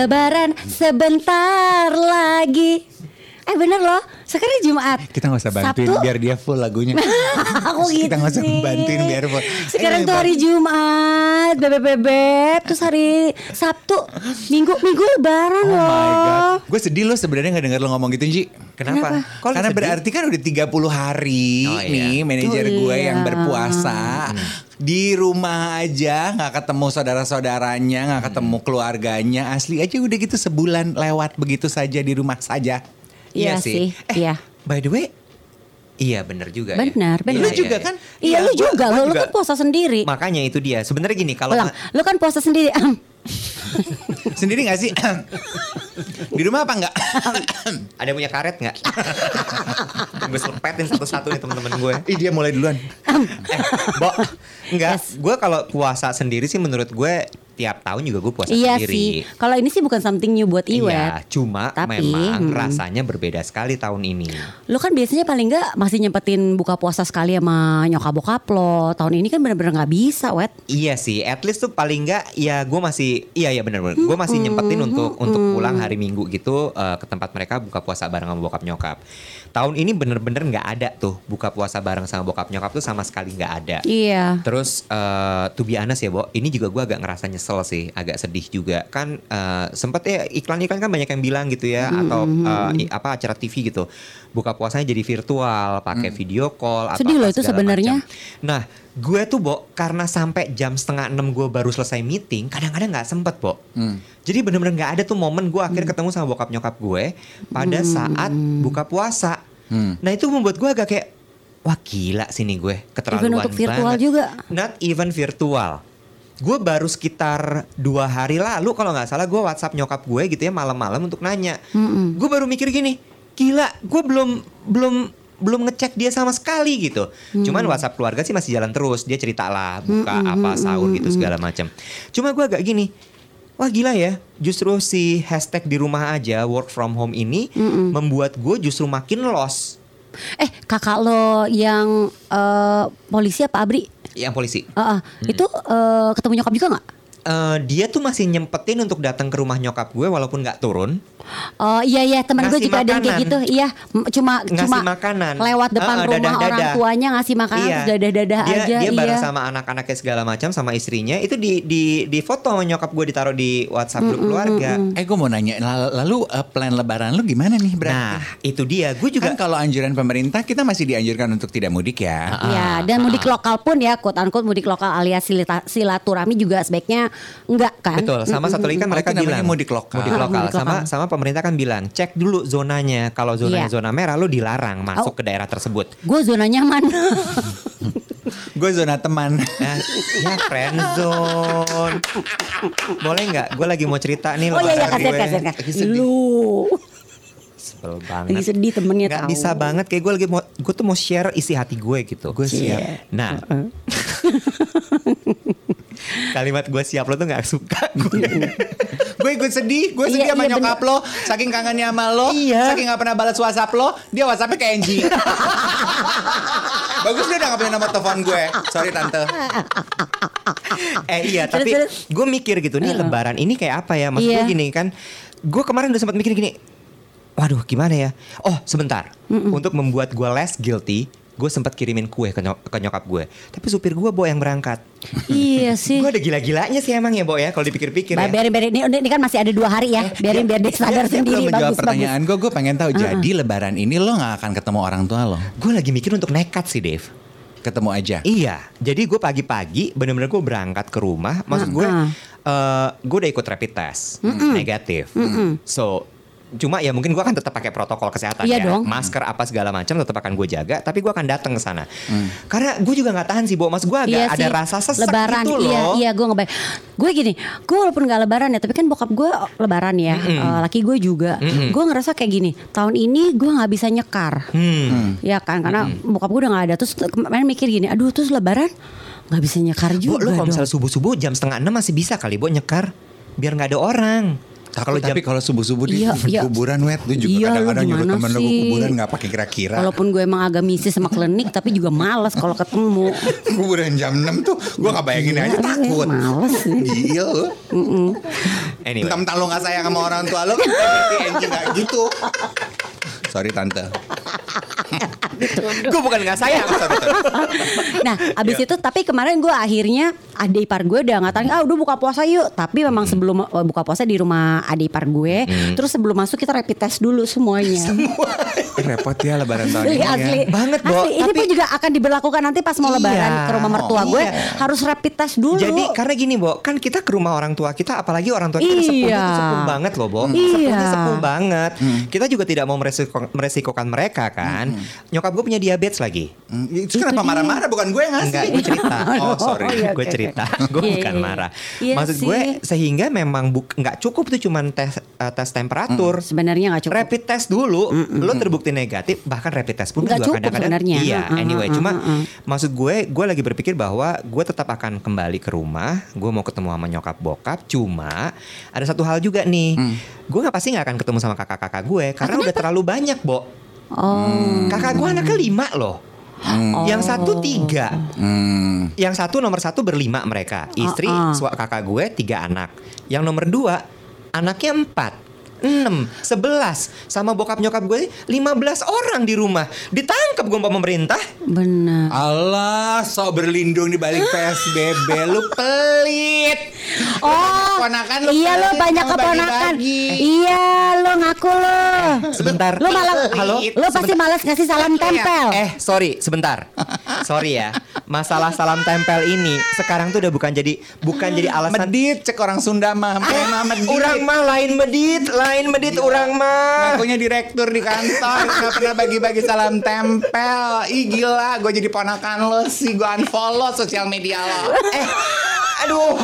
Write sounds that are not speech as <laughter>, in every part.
Lebaran sebentar lagi. Eh bener loh Sekarang Jumat Kita nggak usah bantuin Sabtu? biar dia full lagunya. <laughs> Aku gitu Kita nggak usah sih. bantuin biar full. Sekarang Eh, tuh hari Jumat, bebek bebek, terus hari Sabtu, Minggu Minggu Lebaran Oh my loh. god. Gue sedih loh sebenarnya nggak denger lo ngomong gitu Ji. Kenapa? Lu Karena sedih? berarti kan udah 30 hari Oh, iya. nih manajer Oh, gue iya. yang berpuasa di rumah aja nggak ketemu saudara-saudaranya, nggak ketemu keluarganya. Asli aja udah gitu sebulan lewat begitu saja di rumah saja. Iya sih, Eh, iya. By the way, Iya bener juga Benar, ya. benar. Lu juga kan? Iya, lu juga, gua lu, lu juga. kan puasa sendiri. Makanya itu dia Sebenarnya gini Kalau Ulang, lu kan puasa sendiri. sendiri nggak sih? <laughs> di rumah apa nggak? Ada yang punya karet nggak? <laughs> gue selepetin satu-satu nih teman-teman gue Ih dia mulai duluan. eh, Bo, <laughs> enggak. Yes. Gue kalau puasa sendiri sih menurut gue tiap tahun juga gue puasa iya sendiri. sih. Kalau ini sih bukan something new buat Iya, Iwet. cuma Tapi, memang hmm. rasanya berbeda sekali tahun ini. Lu kan biasanya paling enggak masih nyempetin buka puasa sekali sama nyokap bokap lo. Tahun ini kan bener-bener nggak bisa, Wet. Iya sih, at least tuh paling enggak ya gue masih iya iya benar-benar. Gue masih nyempetin untuk untuk pulang hari Minggu gitu eh, ke tempat mereka buka puasa bareng sama bokap nyokap. Tahun ini bener-bener nggak ada tuh buka puasa bareng sama bokap nyokap tuh sama sekali nggak ada. Iya. Terus eh to be honest ya, Bo, ini juga gue agak ngerasa nyesel sih, agak sedih juga. Kan eh, sempet ya iklan-iklan kan banyak yang bilang gitu ya atau eh, i- apa acara TV gitu. Buka puasanya jadi virtual, pakai video call atau Sedih loh itu sebenarnya. macam. Nah, gue tuh, Bo, karena sampai jam setengah enam gue baru selesai meeting, kadang-kadang nggak sempet, Bo. Jadi bener-bener nggak ada tuh momen gue akhirnya ketemu sama bokap nyokap gue pada saat buka puasa. Hmm. Nah itu membuat gue agak kayak wah gila sih nih gue keterlaluan Even untuk virtual banget. juga. Not even virtual. Gue baru sekitar dua hari lalu kalau nggak salah gue WhatsApp nyokap gue gitu ya malam-malam untuk nanya. Gue baru mikir gini, gila, gue belum belum belum ngecek dia sama sekali gitu. Cuman WhatsApp keluarga sih masih jalan terus. Dia cerita lah buka apa sahur gitu segala macam. Cuma gue agak gini, wah gila ya. Justru si hashtag di rumah aja work from home ini membuat gue justru makin lost. Eh, kakak lo yang eh, polisi apa Abri? Yang polisi. Ah, ah. Itu eh, ketemu nyokap juga nggak? Eh, dia tuh masih nyempetin untuk datang ke rumah nyokap gue walaupun nggak turun. Oh iya iya teman gue juga ada yang kayak gitu. Iya, cuma Ngasih cuma makanan. lewat depan Heeh, rumah dadah-dadah. orang tuanya ngasih makanan terus dadah-dadah dia, aja. Dia bareng iya. sama anak-anaknya segala macam sama istrinya itu di di di foto sama nyokap gue ditaruh di WhatsApp grup keluarga. Eh gue mau nanya, lal- lalu eh, plan lebaran lu gimana nih berarti? Nah, itu dia. Gue juga Kan kalau anjuran pemerintah kita masih dianjurkan untuk tidak mudik ya. Ya, dan mudik lokal pun ya, quote unquote mudik lokal alias silaturahmi juga sebaiknya enggak kan? Betul, sama satu lagi kan Oh, mereka itu namanya bilang mudik lokal. Mudik Ah, lokal. mudik Sama lokal. sama pemerintah kan bilang, cek dulu zonanya. Kalau zonanya Iya. zona merah lu dilarang masuk Oh. ke daerah tersebut. Gue zona nyaman. <laughs> Gue zona teman. Nah, ya friendzone. Boleh nggak? Gue lagi mau cerita nih. oh iya iya kasihan. sedih. Lu Sebel banget. lagi sedih temennya Gak tahu. bisa banget kayak gue lagi mau gue tuh mau share isi hati gue gitu. Gue siap. Nah. <laughs> Kalimat gue siap lo tuh gak suka <laughs> gue. gue ikut sedih, gue sedih Iya, sama iya, nyokap lo, saking kangennya sama lo, Iya. saking gak pernah balas WhatsApp lo, dia WhatsAppnya kayak Angie. <laughs> Bagus dia udah gak punya nomor telepon gue. Sorry tante. eh iya tapi gue mikir gitu nih lebaran ini kayak apa ya maksud gue Iya. gini kan gue kemarin udah sempat mikir gini waduh gimana ya oh sebentar untuk membuat gue less guilty gue sempat kirimin kue ke, nyok- ke nyokap gue tapi supir gue bo yang berangkat Iya <laughs> sih. gue ada gila-gilanya sih emang ya bo ya kalau dipikir-pikir Ba- ya Biarin, biarin. Ini, ini kan masih ada dua hari ya. Biarin biar dia sadar Dia <laughs> sendiri. belum menjawab Bagus, bagus. pertanyaan gue, gue pengen tahu. Jadi lebaran ini lo gak akan ketemu orang tua lo? gue lagi mikir untuk nekat sih Dave Ketemu aja. Iya, jadi gue pagi-pagi bener-bener gue berangkat ke rumah. Maksud gue, Ah, eh gue udah ikut rapid test, negatif. So, cuma ya mungkin gue akan tetap pakai protokol kesehatan Iya ya, dong. masker apa segala macam tetap akan gue jaga. Tapi gue akan datang ke sana, karena gue juga nggak tahan sih, bu. Mas gue agak Iya ada sih. rasa sesek lebaran, gitu loh. Iya, iya gue ngebayang. Gue gini, gue walaupun gak lebaran ya, tapi kan bokap gue lebaran ya, Eh, laki gue juga. Gue ngerasa kayak gini, tahun ini gue nggak bisa nyekar, Hmm. ya kan, karena bokap gue udah nggak ada. Terus kemarin mikir gini, aduh terus lebaran nggak bisa nyekar Bu, juga lu kalau misalnya subuh-subuh jam setengah enam masih bisa kali, Bu, nyekar. Biar nggak ada orang. Tapi, tapi kalau subuh-subuh di Iya, <laughs> iya. kuburan wet lu juga Iya, kadang-kadang nyuruh gimana temen lu ke kuburan nggak pakai kira-kira. Walaupun gue emang agak misi sama klinik tapi juga males kalau ketemu. <laughs> kuburan jam 6 tuh gue nggak bayangin aja Iya, takut. males sih. Gila lu. Anyway. Mentang-mentang lu gak sayang sama orang tua lu <laughs> kan berarti Angie gak gitu. Sorry tante. Gue bukan nggak sayang. nah, abis itu tapi kemarin gue akhirnya adik ipar gue udah ngatain ah udah buka puasa yuk. Tapi memang sebelum eh, buka puasa di rumah adik ipar gue, terus sebelum masuk kita rapid test dulu semuanya. <laughs> Repot ya lebaran tahun ini Iya, ya. asli. Banget, Bo. Asli, ini pun juga akan diberlakukan nanti pas mau Iya. lebaran ke rumah mertua gue Iya. harus rapid test dulu. Jadi karena gini, Bo, kan kita ke rumah orang tua kita, apalagi orang tua kita Iya. tuh sepuh banget loh, Bo. Iya. Sepuhnya sepuh banget. Kita juga tidak mau meresiko, meresikokan mereka kan. Nyokap gue punya diabetes lagi. Hmm, Itu kenapa marah-marah bukan gue yang ngasih. Enggak, gue cerita. Oh sorry. Oh, iya, gue oke, cerita, <laughs> oke. gue Iya, bukan iya, marah. iya. Maksud Iya gue sih. sehingga memang nggak cukup tuh cuman tes eh, tes temperatur. Sebenarnya nggak cukup. Rapid test dulu, lo terbukti negatif, bahkan rapid test pun Nggak juga cukup kadang-kadang. sebenarnya. Iya, Uh, uh, anyway, uh, cuma uh, uh. maksud gue, gue lagi berpikir bahwa gue tetap akan kembali ke rumah, gue mau ketemu sama nyokap bokap. Cuma ada satu hal juga nih, gue nggak pasti nggak akan ketemu sama kakak-kakak gue karena udah terlalu banyak, bo. Oh. Kakak gue anaknya lima loh. Yang satu tiga, Hmm. yang satu nomor satu berlima mereka, istri, ah. sua- kakak gue tiga anak. Yang nomor dua anaknya empat. 6, 11 Sama bokap nyokap gue 15 orang di rumah Ditangkap gue sama pemerintah Benar. Allah, so berlindung di balik PSBB, lu pelit. Oh, Keponakan lu iya lo banyak keponakan. Iya, lo ngaku lo. Sebentar Lo malah, Halo lo pasti malas ngasih salam tempel. Eh sorry sebentar Sorry ya Masalah salam tempel ini Sekarang tuh udah bukan jadi Bukan jadi alasan Medit, cek orang Sunda mah. Mah medit. Orang mah lain medit Lain medit orang mah. Ngakunya direktur di kantor Gak pernah bagi-bagi salam tempel. Ih gila Gue jadi ponakan lo sih Gue unfollow sosial media lo. Eh Aduh.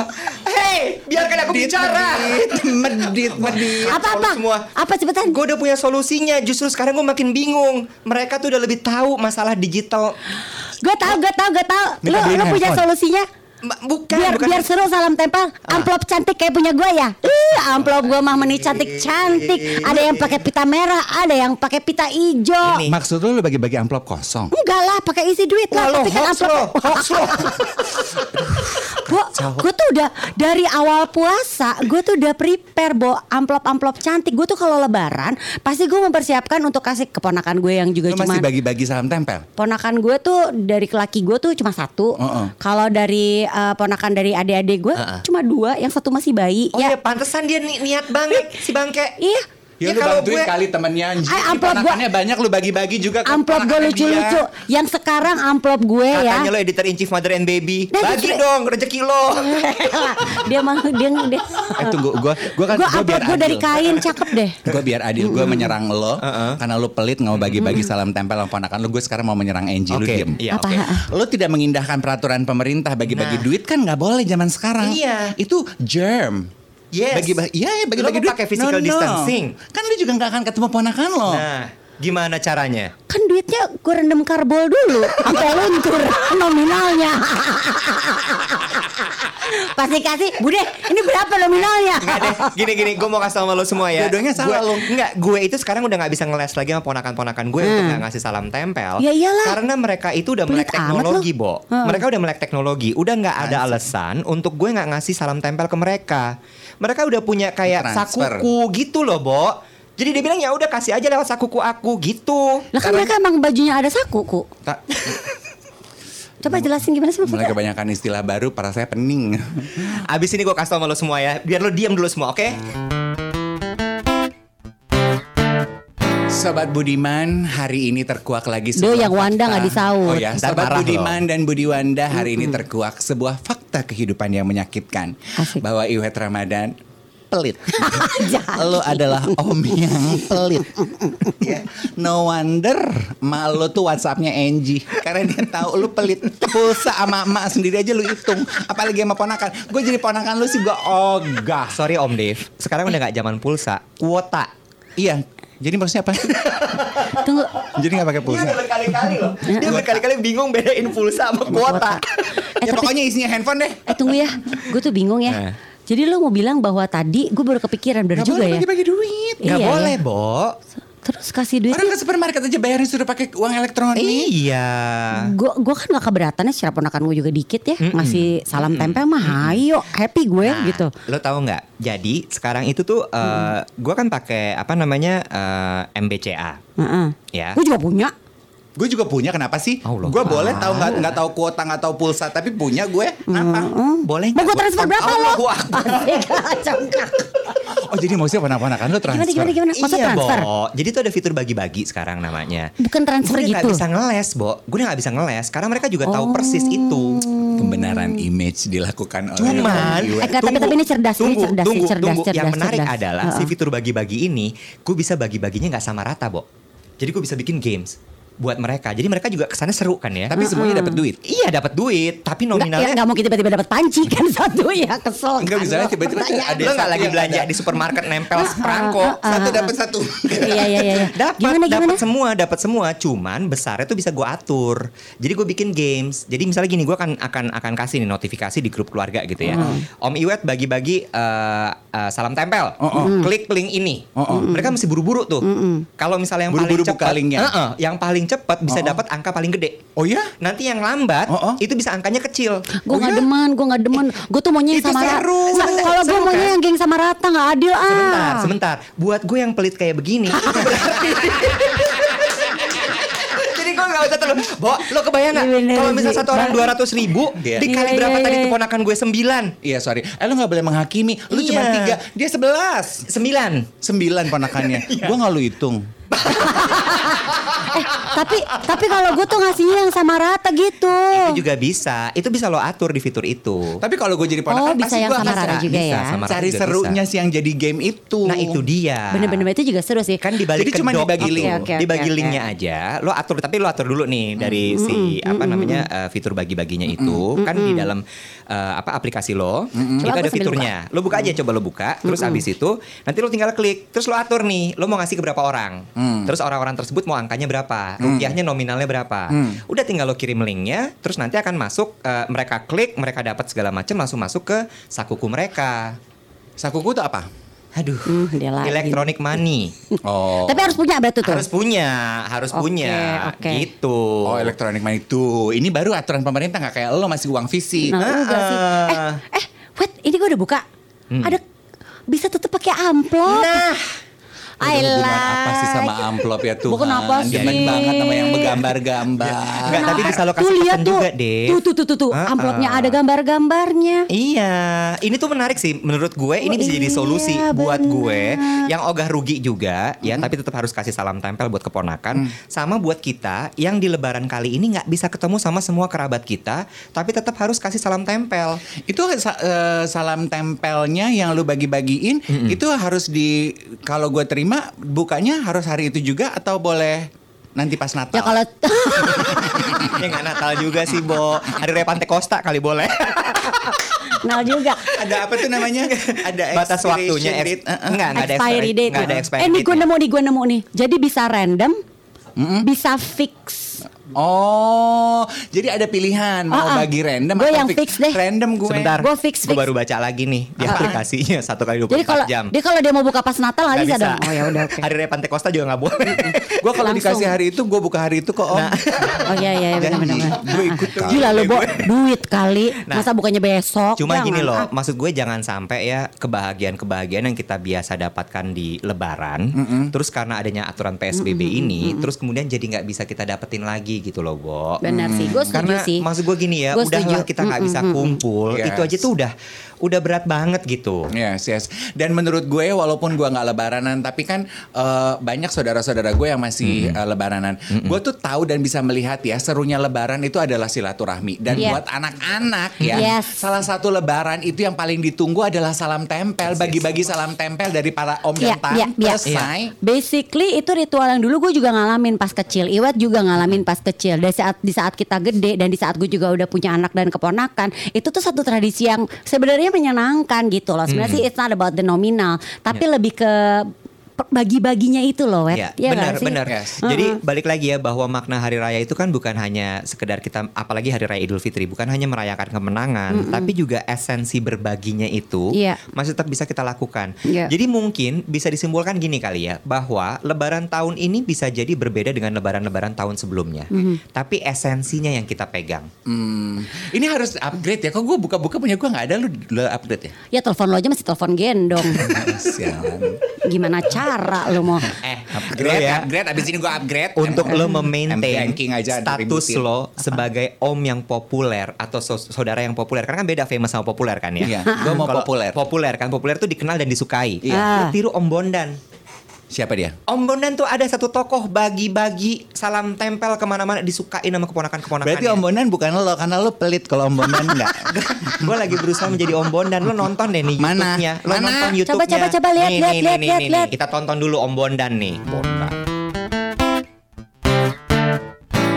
Hei Biarkan aku bicara. Medit Medit Medit. Apa apa? semua. Apa cepetan? Gue udah punya solusinya. Justru sekarang gue makin bingung. Mereka tuh udah lebih tahu Masalah digital. Gue tahu, gue tahu, gue tahu. Lo, lo punya solusinya? Bukan Biar bukan biar seru salam tempel. Amplop cantik kayak punya gue ya. Ih, amplop gue mah meni cantik cantik. Ada yang pakai pita merah, ada yang pakai pita hijau. Ini. Maksud lu lu bagi-bagi amplop kosong Enggak lah, pakai isi duit lah. Wah, Tapi kan amplop. lo Hoax lo <laughs> Bo, gue tuh udah dari awal puasa, gue tuh udah prepare bo amplop-amplop cantik. Gue tuh kalau lebaran pasti gue mempersiapkan untuk kasih keponakan gue yang juga cuma masih bagi-bagi salam tempel ponakan gue tuh dari laki gue tuh cuma satu. Heeh. Kalau dari eh, ponakan dari adik-adik gue Heeh. cuma dua, yang satu masih bayi. Oh ya, ya pantesan dia ni- niat banget Si bangke iya. Ya, Ya, lu kalau bantuin gue- kali temennya anjing amplop gua- Ponakannya banyak lu bagi-bagi juga ke Amplop gue lucu-lucu. Yang sekarang amplop gue ya. Katanya lo editor in chief mother and baby Nah, Bagi dong rezeki lo <laughs> dia mah dia, dia Eh tunggu gue Gue kan gue gua biar amplop gue dari kain cakep deh. <laughs> Gue biar adil Gue menyerang lo Karena lo pelit Gak mau bagi-bagi salam tempel sama ponakan lo Gue sekarang mau menyerang Angie Lu Oke, diem iya, Apa? oke. Lo tidak mengindahkan peraturan pemerintah Bagi-bagi Nah. duit kan gak boleh zaman sekarang Iya. Itu germ Yes. Bagi-bagi Iya ya bagi-bagi Lo mau duit pakai physical distancing. Kan lu juga gak akan ketemu ponakan lo Nah gimana caranya Kan duitnya gue rendam karbol dulu sampai luntur nominalnya. Pasti kasih, Bude, ini berapa nominalnya? Enggak deh, gini gini, gue mau kasih sama lo semua ya. Dua-duanya salah Gua- lo. Enggak, gue itu sekarang udah nggak bisa ngeles lagi sama ponakan-ponakan gue untuk nggak ngasih salam tempel. Ya iyalah. Karena mereka itu udah melek Pelit amat teknologi, lo. Bo. Heeh. Mereka udah melek teknologi, udah nggak ada alasan untuk gue nggak ngasih salam tempel ke mereka. Mereka udah punya kayak Transfer. sakuku gitu loh, Bo. Jadi dia bilang ya udah kasih aja lewat sakuku aku gitu. Lah kan mereka emang bajunya ada saku, ku. Tak, <laughs> Coba jelasin gimana sih mulai maksudnya? kebanyakan istilah baru Para saya pening <laughs> Abis ini gue kasih tau sama lo semua ya, biar lo diam dulu semua, oke? Sobat Budiman, hari ini terkuak lagi Duh, sebuah yang Wanda nggak disaut. Oh ya, Sobat marah Budiman dan Budi Wanda hari ini terkuak sebuah fakta kehidupan yang menyakitkan Asik. bahwa Iwet Ramadan pelit. <laughs> Lo adalah om yang pelit. <laughs> Ya, No wonder mak lo tuh WhatsAppnya Angie karena dia tahu lo pelit. Pulsa sama emak sendiri aja lo hitung, apalagi sama ponakan. Gue jadi ponakan lo sih gue ogah. Sorry Om Dev, sekarang udah nggak zaman pulsa, kuota. Iya, Jadi maksudnya apa? <laughs> Tunggu. Jadi nggak pakai pulsa. berkali-kali loh. Dia berkali-kali bingung bedain pulsa sama kuota. Eh, ya tapi, pokoknya isinya handphone deh. eh tunggu ya, gue tuh bingung Eh. ya. Jadi lo mau bilang bahwa tadi gue baru kepikiran bener Gak juga boleh ya. bagi-bagi duit. Gak Iya, boleh, ya. Bo. Terus kasih duit. Orang ke supermarket aja bayarin sudah pakai uang elektronik. Iya. Gue gue kan gak keberatan ya secara ponakan gue juga dikit ya ngasih salam tempel mah ayo happy gue Nah, gitu. Lo tahu nggak? Jadi sekarang itu tuh eh, gua kan pakai apa namanya eh, MBCA. Heeh. Ya. Gue juga punya. Gue juga punya kenapa sih? Allah. Gue boleh tahu nggak nggak tahu kuota nggak tahu pulsa tapi punya gue. Kenapa? Boleh Mau nggak? gue transfer berapa lo? <laughs> <laughs> Akbar. Oh jadi maksudnya ponak-ponakan lo transfer? Gimana gimana gimana? Masa iya, transfer? Bo. Jadi tuh ada fitur bagi-bagi sekarang namanya. Bukan transfer Gue udah nggak gitu. bisa ngeles, Bo. Gue udah gak bisa ngeles. Karena mereka juga tahu persis itu. Pembenaran image dilakukan oleh Cuman. Eh, tapi- tapi ini cerdas, ini tunggu, cerdas, ini tunggu, cerdas, tunggu. cerdas, Yang menarik cerdas. adalah si Heeh. fitur bagi-bagi ini, gue bisa bagi-baginya nggak sama rata, Bo. Jadi gue bisa bikin games buat mereka. Jadi mereka juga ke sana seru kan ya. tapi semuanya dapat duit. iya dapat duit, tapi Enggak, ya, nominalnya nggak mungkin tiba-tiba dapat panci kan <laughs> satu ya kesel. Enggak kan tiba-tiba ada lo nggak lagi belanja ada. di supermarket nempel seperangko. Satu dapat satu. Iya iya iya. iya. <laughs> Dapat, Gimana gimana? dapat semua, dapat semua. Cuman besarnya tuh bisa gue atur. Jadi gue bikin games. Jadi misalnya gini, gue akan akan akan kasih nih notifikasi di grup keluarga gitu ya. Om Iwet bagi-bagi eh, eh, salam tempel. Klik link ini. Mereka mesti buru-buru tuh. Kalau misalnya yang Buru-buru paling buka cepat, linknya. Heeh, yang paling cepat bisa Oh. dapat angka paling gede. Oh ya? Nanti yang lambat Oh, oh. itu bisa angkanya kecil. Gue Oh, nggak iya? demen, gue nggak demen. Gue tuh maunya yang Itu sama rata. seru. Sebentar, Kalau gue maunya kan? yang geng sama rata nggak adil ah. Sebentar, sebentar. Buat gue yang pelit kayak begini, itu <laughs> berarti. Jadi gue gak usah terlalu Bo, lo kebayang gak? Iya, bener Kalau misal sih. satu orang Bang. 200 ribu Iya. Dikali Iya, berapa iya, tadi iya. keponakan gue 9 Iya sorry. Eh lo nggak boleh menghakimi. Lu Iya. cuma tiga, dia sebelas. 9 Sembilan ponakannya. <laughs> Iya. Gue nggak lu hitung. <laughs> Eh, tapi tapi kalau gue tuh ngasihnya yang sama rata gitu. Itu juga bisa Itu bisa lo atur di fitur itu Tapi kalau gue jadi ponakan Oh, bisa pasti yang gue sama rata cari- juga bisa, ya. sama rata Cari juga serunya bisa. sih yang jadi game itu. Nah itu dia Bener-bener itu juga seru sih. kan dibalik Jadi cuma dibagi itu. link. Oke, oke, dibagi oke. linknya aja lo atur tapi lo atur dulu nih dari si apa namanya eh, fitur bagi-baginya itu kan di dalam eh, apa aplikasi lo itu Coba ada fiturnya lo buka aja coba lo buka terus habis itu nanti lo tinggal klik terus lo atur nih lo mau ngasih ke berapa orang terus orang-orang tersebut mau angkanya berapa rupiahnya nominalnya berapa udah tinggal lo kirim linknya terus nanti akan masuk eh, mereka klik mereka dapat segala macam langsung masuk ke sakuku mereka Sakuku tuh apa? aduh Hmm, dia lagi. electronic money <laughs> Oh. Tapi harus punya berarti tuh. harus punya, harus Oke, punya, oke. gitu. Oh elektronik money tuh. Ini baru aturan pemerintah nggak kayak lo masih uang fisik. Nah, enggak sih. Eh, eh, wait, ini gue udah buka. Hmm. Ada bisa tetap pakai amplop. Nah, Hubungan apa sih sama amplop ya Tuhan? Bukan apa Demen sih? banget sama yang bergambar-gambar. Enggak, tapi bisa lo Tuh kasih lihat pesan tuh. juga, Dev. Tuh, tuh, tuh, tuh, tuh. Amplopnya ada gambar-gambarnya. Iya, ini tuh menarik sih menurut gue. Ini Oh, bisa jadi iya, solusi buat gue yang ogah rugi juga, ya. Tapi tetap harus kasih salam tempel buat keponakan, sama buat kita yang di Lebaran kali ini nggak bisa ketemu sama semua kerabat kita, tapi tetap harus kasih salam tempel. Itu eh, salam tempelnya yang lu bagi-bagiin itu harus di kalau gue terima bukanya harus hari itu juga atau boleh nanti pas Natal? Ya kalau <laughs> ya nggak Natal juga sih, Bo. Hari Raya Pantekosta kali boleh. Nal juga. ada apa tuh namanya? Ada Batas waktunya date. Eh, eh. enggak, enggak ada expiry date. enggak ada expiry eh, nih gue nemu nih, gue nemu nih. Jadi bisa random, bisa fix. Oh, jadi ada pilihan mau ah. bagi random Gue atau yang fix deh. Random gue. Sebentar, Gua fix, Gue fix. baru baca lagi nih di Ah, ah. aplikasinya satu kali 24 Jadi kalau jam. dia kalau dia mau buka pas Natal nggak bisa, dong. Oh ya udah oke. Hari Raya Pantekosta juga nggak boleh. <laughs> Gue kalau dikasih hari itu gue buka hari itu kok om. Oh iya iya benar benar. benar. Gue ikut tuh. Gila lu Bo, <laughs> duit kali. Nah, Masa bukannya besok? Cuma gini loh, ah. maksud gue jangan sampai ya kebahagiaan-kebahagiaan yang kita biasa dapatkan di Lebaran, terus karena adanya aturan PSBB ini, terus kemudian jadi nggak bisa kita dapetin lagi gitu loh, Bo. Benar sih, gue setuju Karena sih. maksud gue gini ya, Gua udahlah setuju. kita nggak bisa kumpul, Yes. itu aja tuh udah udah berat banget gitu. Yes, yes. Dan menurut gue walaupun gue nggak lebaranan, tapi kan eh, banyak saudara-saudara gue yang masih eh, lebaranan. Gue tuh tahu dan bisa melihat ya serunya lebaran itu adalah silaturahmi. Dan Iya. buat anak-anak ya, Yes. salah satu lebaran itu yang paling ditunggu adalah salam tempel, bagi-bagi salam tempel dari para om Iya, dan iya, tante, iya. say. Basically itu ritual yang dulu gue juga ngalamin pas kecil. Iwat juga ngalamin pas kecil. Dan saat di saat kita gede dan di saat gue juga udah punya anak dan keponakan, itu tuh satu tradisi yang sebenarnya menyenangkan gitu loh. Sebenarnya sih it's not about the nominal, tapi lebih ke bagi-baginya itu loh, Wet. Ya, Iya benar, benar. Yes. Jadi balik lagi ya bahwa makna hari raya itu kan bukan hanya sekedar kita, apalagi hari raya Idul Fitri, bukan hanya merayakan kemenangan, tapi juga esensi berbaginya itu Iya. masih tetap bisa kita lakukan. Iya. Jadi mungkin bisa disimpulkan gini kali ya, bahwa Lebaran tahun ini bisa jadi berbeda dengan Lebaran-Lebaran tahun sebelumnya, tapi esensinya yang kita pegang. Hmm, ini harus upgrade ya. Kok gue buka-buka punya gue nggak ada lu, lu upgrade ya? Ya telepon lo aja masih telepon gendong. <laughs> Gimana cara lo mau? <laughs> Eh, upgrade, Lo ya. upgrade. Abis ini gue upgrade. untuk lo memaintain banking aja status lo sebagai om yang populer atau so- saudara yang populer karena kan beda famous sama populer kan ya. Iya, gua mau populer. Populer kan populer tuh dikenal dan disukai. Iya. Lo tiru Om Bondan. Siapa dia? Om Bondan tuh ada satu tokoh bagi-bagi salam tempel ke mana-mana disukain sama keponakan-keponakannya. Berarti Om Bondan bukan lo karena lo pelit kalau Om Bondan <laughs> enggak. gue lagi berusaha menjadi Om Bondan. Lo nonton deh nih Mana? YouTube-nya. Lo Mana? nonton YouTube-nya. Coba, coba, coba, lihat, Nih, lihat, nih, lihat, nih, lihat, nih, lihat. nih. Kita tonton dulu Om Bondan nih. Bondan.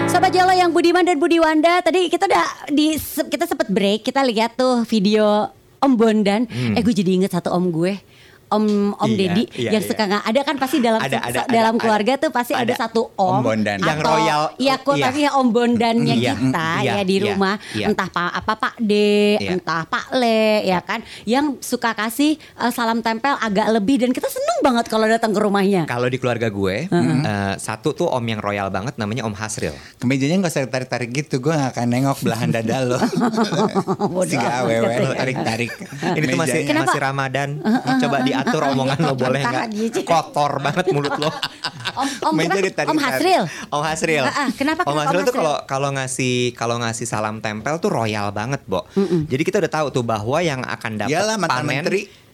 Sobat Jolo yang Budiman dan Budiwanda Tadi kita udah di kita sempet break Kita lihat tuh video Om Bondan Eh gue jadi inget satu om gue Om Om. Iya, Deddy iya, yang iya. suka nggak ada kan pasti dalam Ada, ada, dalam ada, keluarga ada. tuh pasti ada, Ada. satu om, Om Bondan. atau Yang royal, iya kok iya. tapi om bondannya Iya, kita iya, ya di iya, rumah iya. entah pak apa Pak D Iya. entah Pak Le ya kan yang suka kasih eh, salam tempel agak lebih dan kita seneng banget kalau datang ke rumahnya Kalau di keluarga gue, eh, satu tuh om yang royal banget namanya Om Hasril. Kemejanya nggak usah tarik-tarik gitu. Gue nggak akan nengok belahan dada lo. <laughs> Amat awewe katanya. lo tarik-tarik. Ini tuh masih. Kenapa? masih Ramadan. Coba diatur <laughs> omongan lo boleh nggak? Kotor banget mulut lo. Om Om Meja kenapa? ditarik-tarik. Om Hasril Om Hasril. Ah, ah, kenapa- Om Hasril Om tuh kalau kalau ngasih kalau ngasih salam tempel tuh royal banget, Bo. Jadi kita udah tahu tuh bahwa yang akan dapat panen menteri.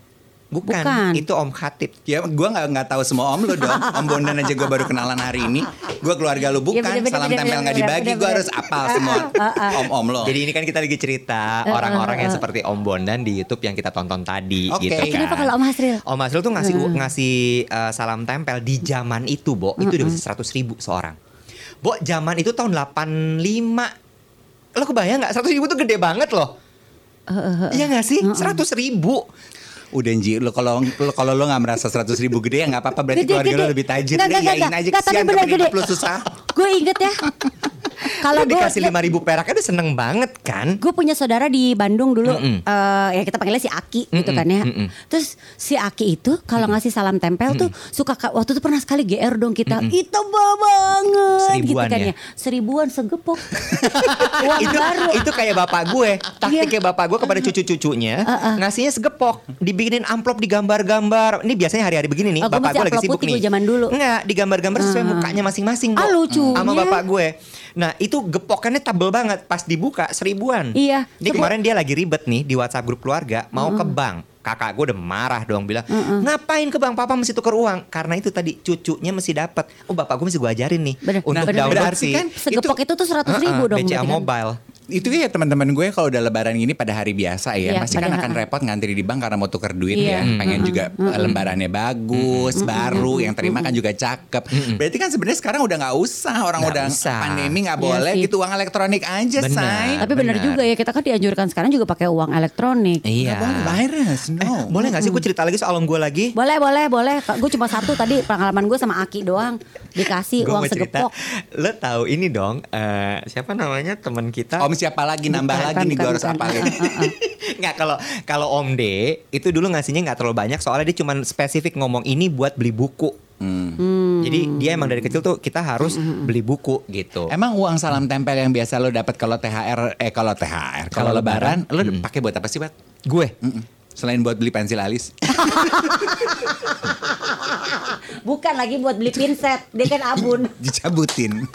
Bukan, Bukan. itu Om Khatib. Ya gue nggak nggak tahu semua om lo dong. Om Bondan aja gue baru kenalan hari ini. Gue keluarga lu bukan. Iya, bener, bener, Salam bener, tempel nggak dibagi. bener, Gue harus apal semua <laughs> om-om lo. Jadi ini kan kita lagi cerita orang-orang yang seperti Om Bondan di YouTube yang kita tonton tadi Oke. gitu Eh, kan. kenapa kalau Om Hasril? Om Hasril tuh ngasih ngasih uh, salam tempel di zaman itu, Bo. Itu udah bisa 100 ribu seorang. Bo, zaman itu tahun 85. Lo kebayang nggak 100 ribu tuh gede banget loh. Iya gak sih? 100 ribu. Udah Nji, lo kalau lo kalau lo nggak merasa 100 ribu gede ya nggak apa-apa. Berarti Gede, keluarga lo gede. lebih tajir. Nggak, Udah nggak, aja nggak, tapi kesian bener temen hidup gede. lo susah. Gue inget ya Kalau gue dikasih 5 ribu peraknya udah seneng banget kan? Gue punya saudara di Bandung dulu Mm-mm. eh, Ya kita panggilnya si Aki gitu Mm-mm, kan ya mm-mm. Terus si Aki itu Kalau ngasih salam tempel tuh Suka ka- Waktu itu pernah sekali GR dong kita Itu banget gitu Seribuan kan ya? ya Seribuan segepok <laughs> Uang itu baru itu kayak bapak gue taktiknya bapak gue kepada cucu-cucunya Uh-uh. ngasihnya segepok dibikinin amplop digambar-gambar ini biasanya hari-hari begini nih Oh, bapak gue lagi sibuk nih zaman dulu. nggak digambar-gambar sesuai mukanya masing-masing Ah, lucunya. sama bapak gue nah itu gepokannya tebel banget. Pas dibuka seribuan. Iya. ini Coba- kemarin dia lagi ribet nih di WhatsApp grup keluarga mau ke bank. Kakak gue udah marah dong bilang ngapain ke bank? Papa mesti tuker uang. Karena itu tadi cucunya mesti dapat oh bapak gue mesti gue ajarin nih Bener. untuk Nah, bener, download sih. Kan Segepok itu, tuh 100 ribu Uh-uh, dong BCA kan. Mobile Itu ya teman-teman gue kalau udah lebaran gini pada hari biasa ya, Iya, pasti kan akan repot ngantri di bank karena mau tuker duit Iya. ya. Pengen juga eh, lembarannya bagus, baru, yang terima kan juga cakep. Berarti kan sebenarnya sekarang udah nggak usah orang Nggak udah usah. pandemi nggak Iya boleh sih. gitu uang elektronik aja, Benar. say. Tapi bener Benar. juga ya Kita kan dianjurkan sekarang juga pakai uang elektronik iya Nggak boleh virus, no. Boleh gak sih gue cerita lagi soal gue lagi? Boleh boleh boleh Gue cuma satu tadi Pengalaman gue sama Aki doang Dikasih Gue uang mau cerita. segepok Lo tahu ini dong, eh, siapa namanya teman kita? Om siapa lagi nambah Bukan, lagi nih gue bukan, harus bukan. apalin. <laughs> Nggak kalau kalau Om D itu dulu ngasihnya nggak terlalu banyak soalnya dia cuma spesifik ngomong ini buat beli buku. Hmm. Jadi dia emang dari kecil tuh kita harus beli buku gitu. Emang uang salam tempel yang biasa lo dapat kalau THR eh kalau THR kalau lebaran, lebaran, lo pakai buat apa sih, Bat? gue Mm-mm. Selain buat beli pensil alis. <laughs> Bukan lagi buat beli pinset Dia kan abun <laughs> Dicabutin.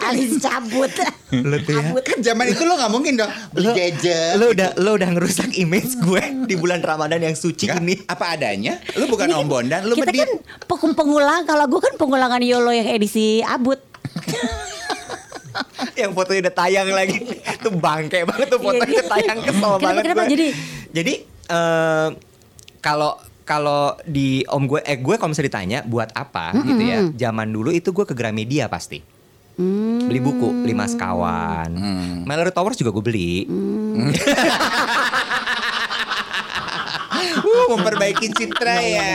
Alis cabut Lo tuh ya. Abut kan zaman itu lo nggak mungkin dong beli Lo, gadget. lo udah lo udah ngerusak image gue di bulan Ramadan yang suci Nggak, ini. apa adanya. Lu bukan Om Bondan, lu Kita berdiri. kan peng- pengulang Kalau gue kan pengulangan YOLO yang edisi abut <laughs> yang fotonya udah tayang lagi tuh bangke banget tuh fotonya Iya, iya. tayang kesel Kenapa, banget kenapa? gue. Jadi- jadi eh, kalau kalau di om gue eh gue kalau misalnya ditanya buat apa? Gitu ya. Zaman dulu itu gue ke Gramedia pasti. Beli buku lima sekawan Mallory Towers juga gue beli. Uh, <laughs> Memperbaiki citra ya.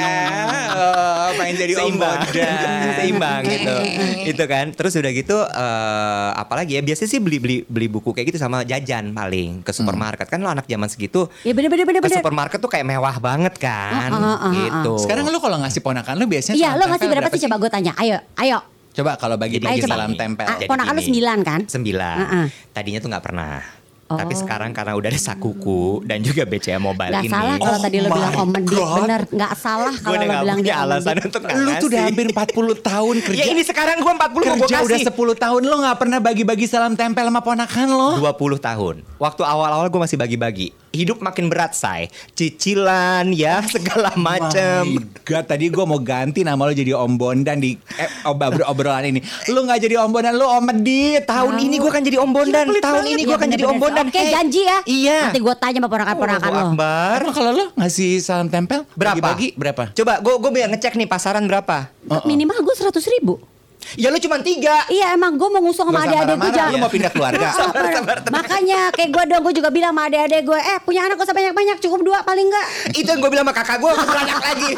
Oh, pengen jadi om seimbang bodan. <laughs> seimbang gitu <laughs> itu kan terus udah gitu eh apalagi ya biasanya sih beli beli beli buku kayak gitu sama jajan paling ke supermarket kan lo anak zaman segitu Ya bener bener bener ke bener. supermarket tuh kayak mewah banget kan ah, ah, ah, gitu Sekarang lu kalau ngasih ponakan lu biasanya Iya, lo ngasih berapa sih coba gue tanya. Ayo, ayo. Coba kalau bagi bagi salam tempel. Ah, Jadi ponakan lo gini. sembilan kan? sembilan Ah, ah. tadinya tuh nggak pernah Oh. tapi sekarang karena udah ada sakuku dan juga BCA Mobile Gak ini salah kalau Oh tadi lo bilang om Mendik. Bener, gak salah gue kalau lo gak bilang dia alasan untuk Lu tuh udah hampir 40 tahun kerja. ya ini sekarang gue 40 mau gue kerja udah kasih 10 tahun lo nggak pernah bagi-bagi salam tempel sama ponakan lo. 20 tahun. Waktu awal-awal gue masih bagi-bagi. Hidup makin berat, say. Cicilan ya, <laughs> segala macem. My God, tadi gue mau ganti nama lo jadi Om Bondan di eh, obrolan obrolan ini. Lu nggak jadi Om Bondan, lu Om Medit. Tahun ini gue kan jadi Om Bondan. Tahun ini Iya, gue kan jadi Om bener-bener. Oke, Hey. janji ya. Iya. Nanti gue tanya sama ponakan-ponakan Allahu lo. Akbar. Emang kalau lo ngasih salam tempel Berapa? bagi-bagi berapa? Coba gue gue biar ngecek nih pasaran berapa. Minimal gue seratus ribu. Ya lu cuma tiga. Iya emang gue mau ngusung sama adik-adik gue jangan. lu mau pindah keluarga. Sabar, Makanya kayak gue dong gue juga bilang sama adik-adik gue, eh punya anak gak usah banyak-banyak cukup dua paling enggak. Itu yang gue bilang sama kakak gue, beranak lagi.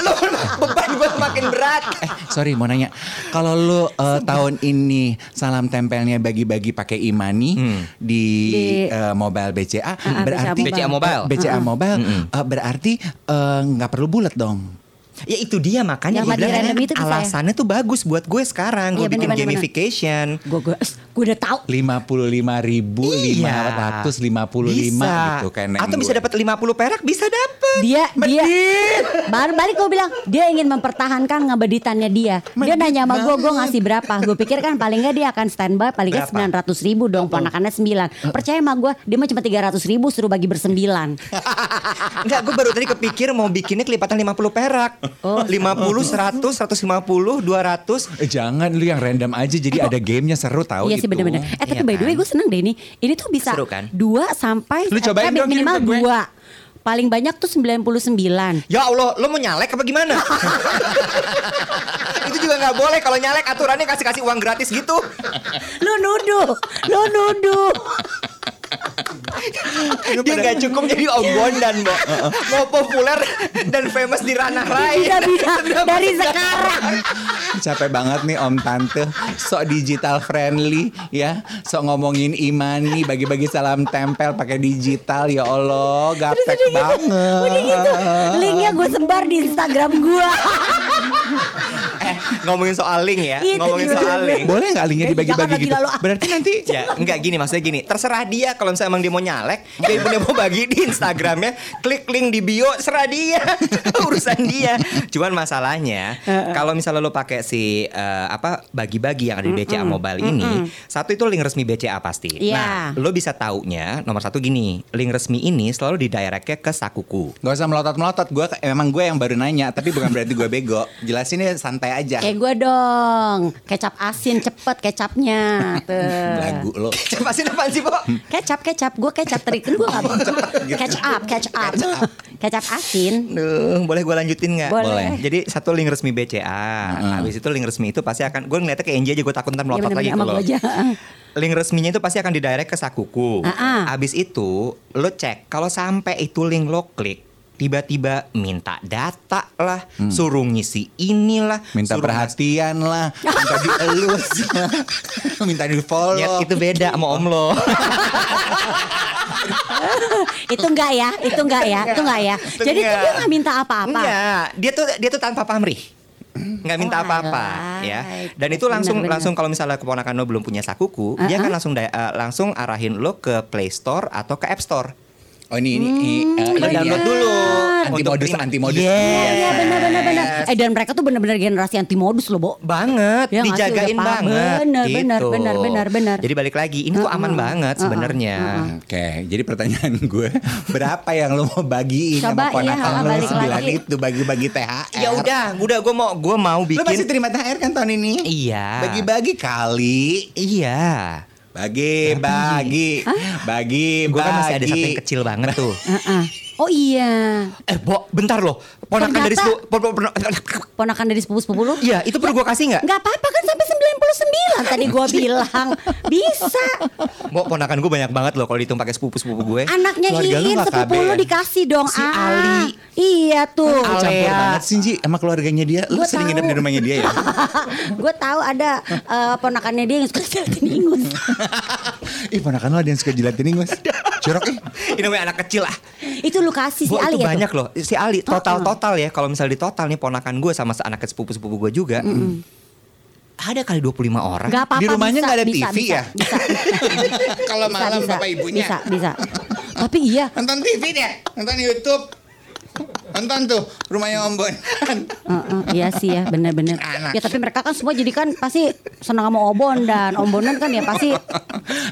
Lu beban gue semakin berat. Eh, sorry mau nanya. Kalau lu eh, tahun ini salam tempelnya bagi-bagi pakai imani di, Di- eh, mobile BCA, Ah, berarti BCA Mobile. BCA Mobile eh, berarti nggak perlu bulat dong. Ya itu dia makanya gue bilang random itu bisa ya? alasannya tuh bagus buat gue sekarang. Gue Iya, bikin gamification. Gue gue gue udah tahu. lima puluh lima ribu lima ratus lima puluh lima Bisa. gitu kan Atau bisa dapat 50 perak bisa dapat. Dia dia baru balik gue bilang dia ingin mempertahankan ngebeditannya dia. Dia nanya sama gue gue ngasih berapa. Gue pikir kan paling nggak dia akan standby paling nggak sembilan ratus ribu dong. Ponakannya sembilan. Percaya sama gue dia mah cuma tiga ratus ribu suruh bagi bersembilan. <laughs> Enggak, gue baru tadi kepikir mau bikinnya kelipatan 50 perak. Oh. 50, 100, 150, 200. Eh, jangan lu yang random aja jadi ada gamenya seru tahu Iya sih bener-bener. Eh tapi Iya by the way kan? gue seneng deh ini. Ini tuh bisa Seru kan? dua sampai Lu cobain eh, dong, minimal ke gue. dua. Paling banyak tuh 99. Ya Allah, lo mau nyalek apa gimana? <laughs> Itu juga nggak boleh kalau nyalek aturannya kasih-kasih uang gratis gitu. Lu nuduh, lu nuduh. Dia nggak cukup jadi Om Bondan, Bo. Mau populer dan famous di ranah lain. <laughs> Bisa bisa dari sekarang. Capek banget nih om tante Sok digital friendly ya Sok ngomongin imani Bagi-bagi salam tempel pakai digital Ya Allah Gaptek banget Udah gitu, linknya gue sebar di Instagram gue. <laughs> Eh, ngomongin soal link ya. Iya, ngomongin iya, soal iya. link. Boleh nggak linknya dibagi-bagi gitu. Berarti nanti Ya, enggak gini maksudnya gini. Terserah dia kalau misalnya emang dia mau nyalek, dia punya mau bagi di Instagramnya, klik link di bio, serah dia. <laughs> Urusan dia. Cuman masalahnya kalau misalnya lo pakai si eh, apa bagi-bagi yang ada di BCA Mobile ini, satu itu link resmi BCA pasti. Iya. Nah, lo bisa taunya nomor satu gini, link resmi ini selalu didirectnya ke Sakuku. Gak usah melotot-melotot Gue emang gue yang baru nanya Tapi bukan berarti gue bego Jelasinnya santai aja Kayak gue dong, kecap asin cepet kecapnya. Tuh. <laughs> Lagu lo Coba sih apaan sih, Bo? Kecap kecap, gue kecap trik kan gue nggak catch up, catch up, kecap asin. Duh, boleh gue lanjutin nggak? Boleh. Jadi satu link resmi BCA. Habis itu link resmi itu pasti akan gue ngeliatnya ke NJ aja gue takut ntar melotot lagi bener-bener sama kalau. gue aja. Link resminya itu pasti akan didirect ke Sakuku. Ah, ah. Habis itu lo cek kalau sampai itu link lo klik tiba-tiba minta data lah, suruh ngisi inilah, Hmm. Minta suruh perhatian lah Minta dielus <laughs> Minta di follow Ya, itu beda sama om lo. <laughs> itu enggak ya, itu enggak ya, itu enggak ya. Jadi tuh enggak. dia nggak minta apa-apa. Enggak, dia tuh dia tuh tanpa pamrih. nggak minta Oh, apa-apa ya alright. dan itu langsung Benar-benar. langsung kalau misalnya keponakan lo belum punya sakuku dia Uh-uh. kan langsung eh, langsung arahin lo ke Play Store atau ke App Store Oh ini ini, ini, eh, lo ini download ya. dulu Anti untuk modus, anti modus. Yes. Iya benar benar benar. Eh dan mereka tuh benar-benar generasi anti modus loh, Bo. banget Ya dijagain banget Bener, gitu. bener, bener, bener, bener. jadi balik lagi ini tuh aman banget sebenarnya Oke, jadi pertanyaan gue <laughs> berapa yang lo mau bagiin Coba, sama ponakan iya, lo sembilan itu bagi-bagi THR. ya udah udah gue mau gue mau Lo masih bikin terima THR kan tahun ini? iya Bagi-bagi kali. iya Bagi, bagi, bagi, gue kan masih ada satu yang bagi. kecil banget tuh Heeh. Oh iya. eh bo bentar loh ponakan dari Ternyata- sepu- pon- pon- pon- Ponakan dari sepupu-sepupu lu? Iya, itu perlu gue kasih nggak? Nggak apa-apa kan sampai 99 sembilan tadi gue bilang bisa. Mbok ponakan gue banyak banget loh kalau dihitung pakai sepupu-sepupu gue. Anaknya Keluarga lu Iin sepupu lu ya? dikasih dong. Si ah. Ali. Iya tuh. Lu campur banget sih Ji sama keluarganya dia. Lu Gua sering nginep di rumahnya dia ya? <laughs> gue tahu ada eh, ponakannya dia yang suka jelatin ingus. <laughs> Ih ponakan lu ada yang suka jilatin ingus. Jorok eh. <laughs> Ini namanya anak kecil lah. itu lu kasih si Bo, Ali itu ya banyak tuh? loh. Si Ali total total ya. Kalau misal di total nih ponakan gue sama anak sepupu-sepupu gue juga. Ada kali 25 orang. Gak apa-apa Di rumahnya bisa, nggak ada bisa, TV bisa, ya? Bisa, <laughs> Kalau malam bisa, bapak ibunya. Bisa, bisa. Tapi iya, Nonton TV deh, nonton YouTube. Nonton tuh rumahnya Om Bon. Heeh, iya sih ya bener-bener Anak. Ya tapi mereka kan semua jadi kan pasti senang sama Obon dan Om Bonan kan ya pasti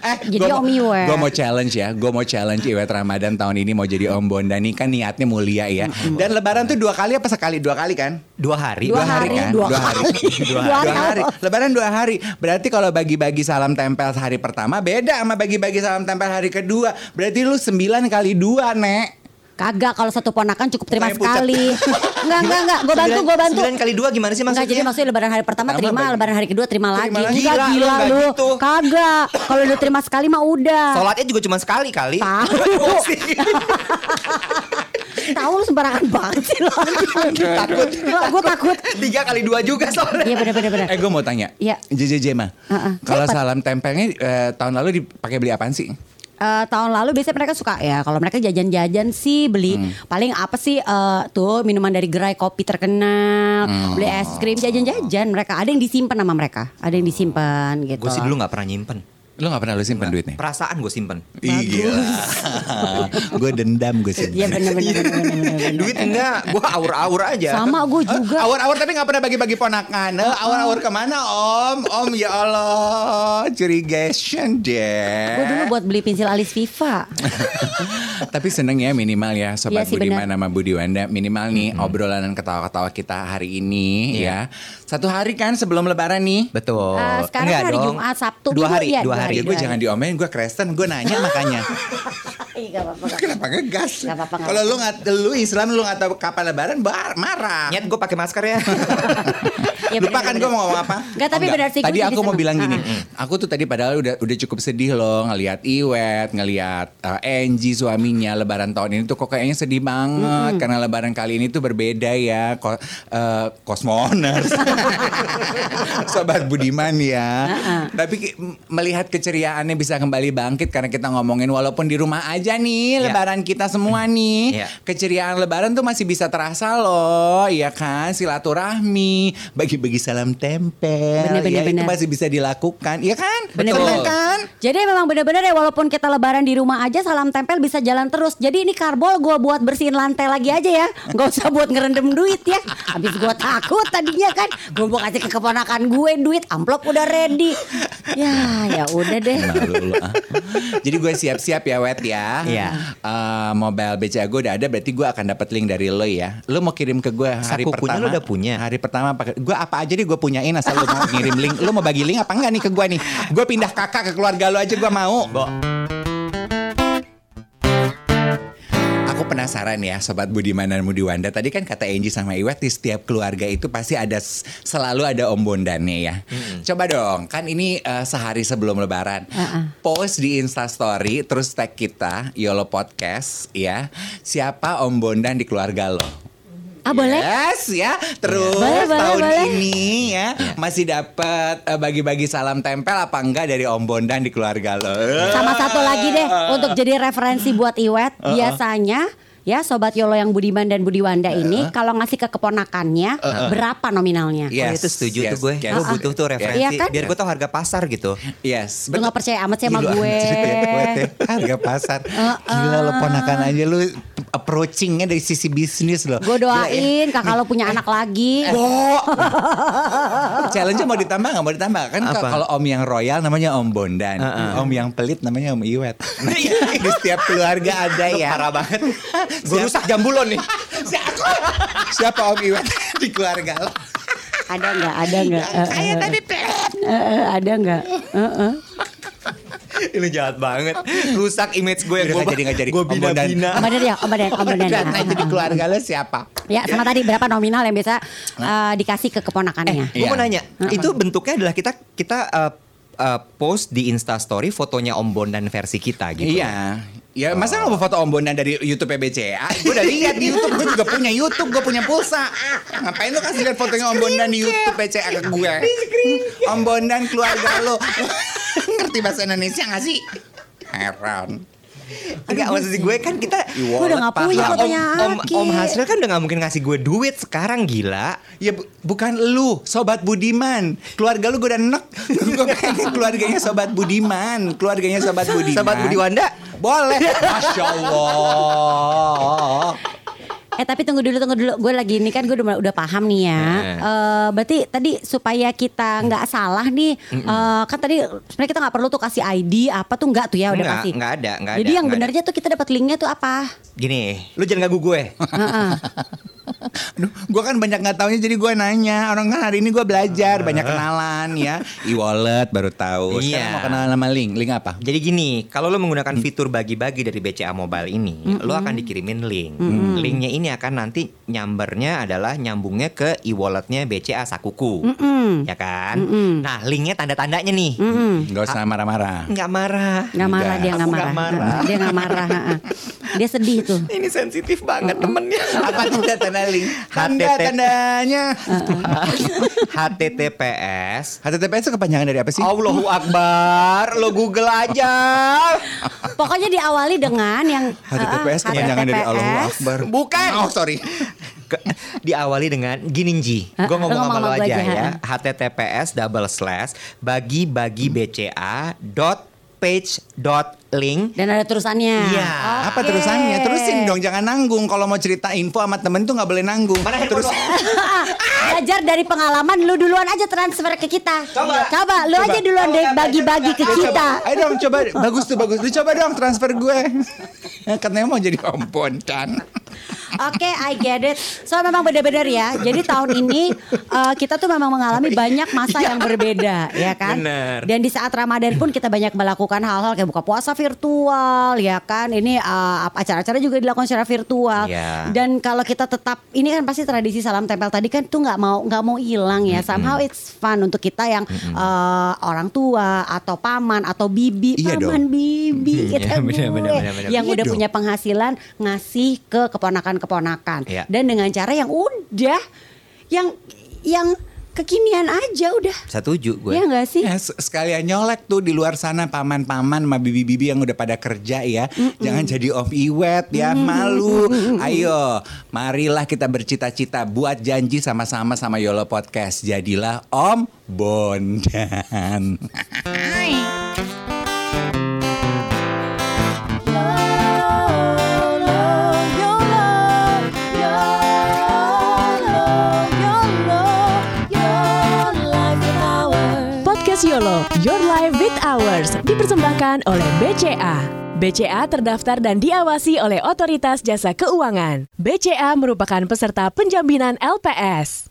eh, Jadi gua Om Iwet. Gua mau challenge ya, gue mau challenge Iwet Ramadan tahun ini mau jadi Om Bondan nih kan niatnya mulia ya. Dan Lebaran tuh dua kali apa sekali? Dua kali kan? Dua hari. Dua hari, kan? dua dua kali. <laughs> hari. Dua dua, hari. hari. Lebaran dua hari. Berarti kalau bagi-bagi salam tempel hari pertama beda sama bagi-bagi salam tempel hari kedua. Berarti lu sembilan kali dua, Nek. Kagak kalau satu ponakan cukup terima Kayak pucat. sekali. <laughs> Enggak, enggak, enggak. Gue bantu, gue bantu. Sembilan kali dua gimana sih Enggak maksudnya? jadi maksudnya lebaran hari pertama terima, bagi- lebaran hari kedua terima, Terima lagi. lagi. Enggak Gila, lu gila enggak lu. gitu. Kagak. Kalau udah terima sekali mah udah. Sholatnya juga cuma sekali kali. Tahu. <laughs> <laughs> Tahu lu sembarangan banget sih lo. Takut. Gue takut. Tiga kali dua juga soalnya. Iya bener bener bener. Eh gue mau tanya. Iya. JJJ mah. Heeh. Kalau Cepet. salam tempelnya eh, tahun lalu dipakai beli apaan sih? Eh, tahun lalu biasanya mereka suka ya kalau mereka jajan-jajan sih beli Hmm. paling apa sih eh, tuh minuman dari gerai kopi terkenal Hmm. beli es krim jajan-jajan mereka ada yang disimpan sama mereka ada yang disimpan gitu Gue sih dulu nggak pernah nyimpen. Lu gak pernah lu simpen duitnya? Perasaan gue simpen. Gila. <laughs> gue dendam gue Iya simpen. bener-bener Duit enggak, gue aur-aur aja. sama gue juga Awar-awar tapi gak pernah bagi-bagi ponakan. Eh, Awar-awar ke mana om? Om ya Allah. Curigation deh. gue dulu buat beli pensil alis Viva <laughs> Tapi seneng ya minimal ya Sobat Iya sih, Budiman sama Budi Wanda Minimal nih obrolan dan ketawa-ketawa kita hari ini Iya. ya Satu hari kan sebelum lebaran nih Betul. Eh, sekarang Enggak hari dong. Jumat, Sabtu, Dua Minggu, hari, iya, dua dua hari. Ya gue jangan diomelin gue Kristen Gue nanya makanya <laughs> Ih, gak apa-apa, gak. Kenapa ngegas? Nggak apa-apa, Kalau lu nggak lu Islam lu nggak tahu kapan lebaran bar, marah. Nyet gue pakai masker ya. <laughs> Iya, Lupa kan bener-bener. gue mau ngomong apa? Nggak, tapi Oh, benar sih, Tadi aku mau bilang gini, aku tuh tadi padahal udah udah cukup sedih loh ngelihat Iwet, ngelihat uh, Angie suaminya Lebaran tahun ini tuh kok kayaknya sedih banget karena Lebaran kali ini tuh berbeda ya, ko, uh, Cosmoners, <laughs> Sobat Budiman ya. Tapi melihat keceriaannya bisa kembali bangkit karena kita ngomongin walaupun di rumah aja nih Ya. Lebaran kita semua nih, Ya. keceriaan Lebaran tuh masih bisa terasa loh, ya kan? Silaturahmi, bagi-bagi salam tempel, Bener, bener, ya itu bener. masih bisa dilakukan, ya kan? Bener, Betul bener. kan? Jadi memang bener-bener ya walaupun kita lebaran di rumah aja salam tempel bisa jalan terus. Jadi ini karbol gue buat bersihin lantai lagi aja ya. Gak usah buat ngerendam duit ya. Habis gue takut tadinya kan. Gue mau kasih ke keponakan gue duit. Amplop udah ready. Ya ya udah deh. Lu, ah. Jadi gue siap-siap ya Wet ya. Iya. Eh, mobile BCA gue udah ada, berarti gue akan dapat link dari lo ya. Lo mau kirim ke gue hari Sakukunya pertama. lo udah punya? Hari pertama pakai. Gue apa aja deh gue punyain asal lo mau ngirim link. Lo mau bagi link apa enggak nih ke gue nih? Gue pindah kakak ke keluarga lo aja gue mau. Aku penasaran ya Sobat Budiman dan Budi Wanda Tadi kan kata Angie sama Iwet Di setiap keluarga itu pasti ada Selalu ada om bondannya ya. Coba dong Kan ini eh, sehari sebelum lebaran. Post di Instastory Terus tag kita Yolo Podcast ya. Siapa om bondan di keluarga lo Ah boleh? Yes ya. Terus Boleh, boleh, tahun boleh. ini ya masih dapat eh, bagi-bagi salam tempel apa enggak dari Om Bondan di keluarga lo. Sama satu lagi deh untuk jadi referensi buat Iwet. Biasanya ya sobat Yolo yang Budiman dan Budi Wanda ini kalau ngasih ke keponakannya berapa nominalnya? Yes, Oh, itu setuju yes, tuh gue. yes. Gue butuh tuh referensi. Iya kan? Biar gue tau harga pasar gitu. Yes, Lu gak percaya amat sih sama gue. <laughs> gue. Harga pasar. Gila lo ponakan aja lu approachingnya dari sisi bisnis lo. Gue Gila, ya. doain kakak lo punya anak lagi. Bo. <laughs> Challenge mau ditambah nggak mau ditambah kan Apa? kalau om yang royal namanya om Bondan, om yang pelit namanya om Iwet. <laughs> Di setiap keluarga ada ya. Parah banget. <laughs> Gue rusak jambulon nih. Siapa, siapa om Iwet di keluarga lo? Ada nggak? Ada nggak? Eh, Saya eh, tadi pelit. eh, eh, ada nggak? Eh, eh. <laughs> Lu jahat banget. Rusak image gue yang gue nggak jadi, nggak jadi. Gue Om bina-bina. Om ya, Om Bondan, Om Bondan. Dan nah, jadi keluarga lo siapa? Ya, sama tadi berapa nominal yang biasa eh, dikasih ke keponakannya? Gue mau Iya. nanya, itu bentuknya adalah kita kita uh, uh, post di Insta Story fotonya Om Bondan versi kita gitu. Iya. Ya masa nggak mau foto Om Bondan dari YouTube BCA? Gue udah lihat di YouTube, gue juga punya YouTube, gue punya pulsa. Ngapain lo kasih lihat fotonya Om Bondan di YouTube BCA ke gue? Om Bondan keluarga lo. <laughs> Ngerti bahasa Indonesia gak sih? Heran. Enggak maksud gue kan kita Gue udah nggak wallet punya Om, Aki. om Hasril kan udah gak mungkin ngasih gue duit sekarang gila. Ya bu- bukan lu, Sobat Budiman. Keluarga lu gue udah enek. <laughs> Gue pengen keluarganya Sobat Budiman. Keluarganya Sobat Budiman. Sobat Budi Wanda. Boleh. <laughs> Masya Allah. Eh tapi tunggu dulu tunggu dulu gue lagi ini kan gue udah udah paham nih ya. Eh. Eh, berarti tadi supaya kita nggak salah nih eh, kan tadi sebenarnya kita nggak perlu tuh kasih ID apa tuh nggak tuh ya udah Nggak, pasti. nggak ada, nggak Jadi ada, yang nggak benernya tuh kita dapat linknya tuh apa? Gini, lu jangan ganggu gue. <laughs> <laughs> Aduh, gue kan banyak nggak taunya jadi gue nanya. Orang kan hari ini gue belajar banyak kenalan ya. E-wallet baru tahu. Sekarang Iya. mau kenalan sama link. Link apa? Jadi gini, kalau lo menggunakan fitur bagi-bagi dari BCA Mobile ini, lo akan dikirimin link. Linknya ini akan nanti nyambernya adalah nyambungnya ke e-walletnya BCA Sakuku, ya kan? Nah, linknya tanda-tandanya nih. Gak usah marah-marah. Nggak marah. Nggak marah dia nggak marah. marah. Dia nggak marah. heeh. Dia sedih tuh. Ini sensitif banget temennya. Apa tanda tanda link? Tanda tandanya. <laughs> HTTPS HTTPS itu kepanjangan dari apa sih? Allahu Akbar, lo Google aja. Pokoknya diawali dengan yang HTTPS eh, kepanjangan dari Allahu. Akbar. Bukan. Oh sorry. Diawali dengan gini Ji, Ah, gue ngomong sama ngomong lo sama gua aja aja, ya. HTTPS double slash bagi bagi BCA dot page dot link. Dan ada terusannya. Iya. Apa Oke. terusannya? Terusin dong, jangan nanggung. Kalau mau cerita info sama temen tuh nggak boleh nanggung. Mana Terus? <laughs> Belajar dari pengalaman lu duluan aja transfer ke kita. Coba. Coba lu Coba. aja duluan deh bagi-bagi ke kita. Ayo dong coba <laughs> bagus tuh bagus. Lu coba dong transfer gue. Katanya mau jadi om Bondan. Oke, I get it. So memang benar-benar ya. Jadi tahun ini eh, kita tuh memang mengalami banyak masa yang berbeda, ya kan? Bener. Dan di saat Ramadan pun kita banyak melakukan hal-hal kayak buka puasa virtual, ya kan? Ini eh, acara-acara juga dilakukan secara virtual. Iya. Dan kalau kita tetap ini kan pasti tradisi salam tempel tadi kan tuh nggak mau nggak mau hilang ya. Somehow it's fun untuk kita yang eh, orang tua atau paman atau bibi, Iya paman bibi Hmm, kita iya, bener, gue bener, bener, bener. yang Iya udah dong. punya penghasilan ngasih ke keponakan-keponakan Iya. dan dengan cara yang udah yang yang kekinian aja udah Setuju gue. ya nggak sih Ya, sekalian nyolek tuh di luar sana paman-paman sama bibi-bibi yang udah pada kerja ya. Jangan jadi off iwet ya, malu. Ayo, marilah kita bercita-cita buat janji sama-sama sama Yolo Podcast. Jadilah Om Bondan. Podcast YOLO, Your Life with Ours, dipersembahkan oleh BCA. BCA terdaftar dan diawasi oleh Otoritas Jasa Keuangan. BCA merupakan peserta penjaminan LPS.